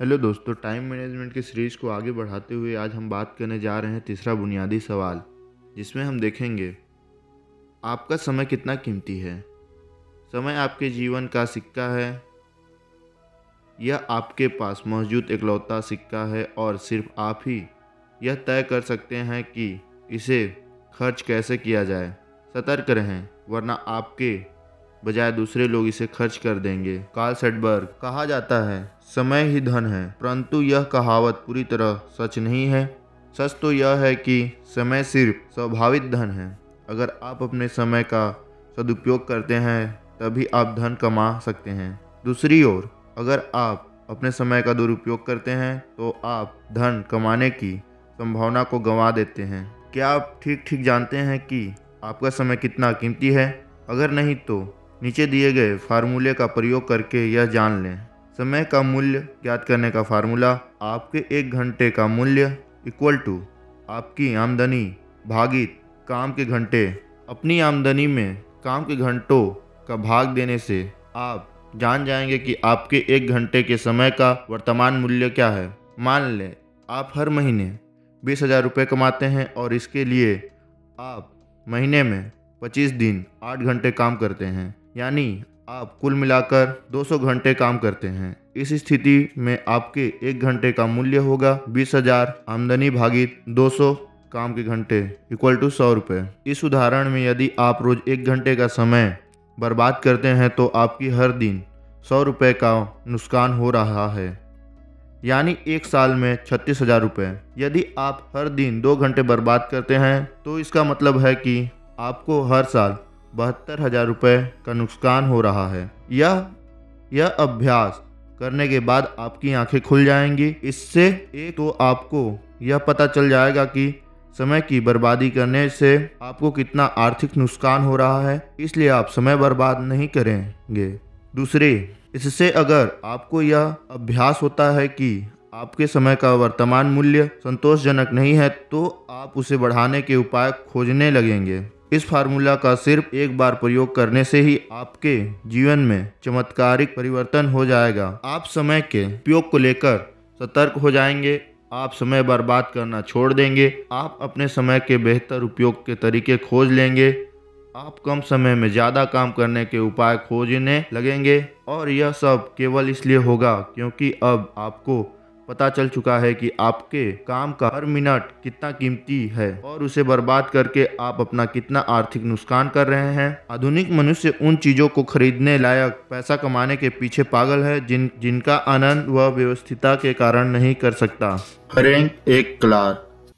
Hello दोस्तों time management के series को आगे बढ़ाते हुए आज हम बात करने जा रहे हैं तीसरा बुनियादी सवाल, जिसमें हम देखेंगे, आपका समय कितना कीमती है? समय आपके जीवन का सिक्का है यह आपके पास मौजूद इकलौता सिक्का है और सिर्फ़ आप ही यह तय कर सकते हैं कि इसे खर्च कैसे किया जाए? सतर्क रहें, वरना आपके बजाय दूसरे लोग इसे खर्च कर देंगे। कार्ल सेडबर्ग कहा जाता है, समय ही धन है, परंतु यह कहावत पूरी तरह सच नहीं है। सच तो यह है कि समय सिर्फ़ स्वाभाविक धन है। अगर आप अपने समय का सदुपयोग करते हैं, तभी आप धन कमा सकते हैं। दूसरी ओर, अगर आप अपने समय का दुरुपयोग करते हैं तो आप धन कमाने की संभावना को गंवा देते हैं। क्या आप ठीक ठीक जानते हैं कि आपका समय कितना कीमती है? अगर नहीं तो नीचे दिए गए फार्मूले का प्रयोग करके यह जान लें। समय का मूल्य ज्ञात करने का फार्मूला आपके एक घंटे का मूल्य इक्वल टू आपकी आमदनी भागित काम के घंटे। अपनी आमदनी में काम के घंटों का भाग देने से आप जान जाएँगे कि आपके एक घंटे के समय का वर्तमान मूल्य क्या है। मान लें, आप हर महीने बीस हज़ार रुपये कमाते हैं और इसके लिए आप महीने में पच्चीस दिन आठ घंटे काम करते हैं। यानी आप कुल मिलाकर 200 घंटे काम करते हैं। इस स्थिति में आपके एक घंटे का मूल्य होगा बीस हज़ार आमदनी भागित 200 काम के घंटे इक्वल टू सौ रुपये इस उदाहरण में यदि आप रोज एक घंटे का समय बर्बाद करते हैं तो आपकी हर दिन सौ रुपये का नुकसान हो रहा है। यानी एक साल में छत्तीस हज़ार रुपये यदि आप हर दिन दो घंटे बर्बाद करते हैं तो इसका मतलब है कि आपको हर साल बहत्तर हज़ार रुपये का नुकसान हो रहा है। यह यह अभ्यास करने के बाद आपकी आँखें खुल जाएँगी। इससे एक तो आपको यह पता चल जाएगा कि समय की बर्बादी करने से आपको कितना आर्थिक नुकसान हो रहा है, इसलिए आप समय बर्बाद नहीं करेंगे। दूसरे, इससे अगर आपको यह अभ्यास होता है कि आपके समय का वर्तमान मूल्य संतोषजनक नहीं है तो आप उसे बढ़ाने के उपाय खोजने लगेंगे। इस फार्मूला का सिर्फ़ एक बार प्रयोग करने से ही आपके जीवन में चमत्कारिक परिवर्तन हो जाएगा। आप समय के उपयोग को लेकर सतर्क हो जाएँगे। आप समय बर्बाद करना छोड़ देंगे। आप अपने समय के बेहतर उपयोग के तरीके खोज लेंगे। आप कम समय में ज़्यादा काम करने के उपाय खोजने लगेंगे। और यह सब केवल इसलिए होगा क्योंकि अब आपको पता चल चुका है कि आपके काम का हर मिनट कितना कीमती है और उसे बर्बाद करके आप अपना कितना आर्थिक नुकसान कर रहे हैं। आधुनिक मनुष्य उन चीज़ों को खरीदने लायक पैसा कमाने के पीछे पागल है जिन, जिनका आनंद वह व्यवस्थिता के कारण नहीं कर सकता। फ्रैंक एक क्लार्क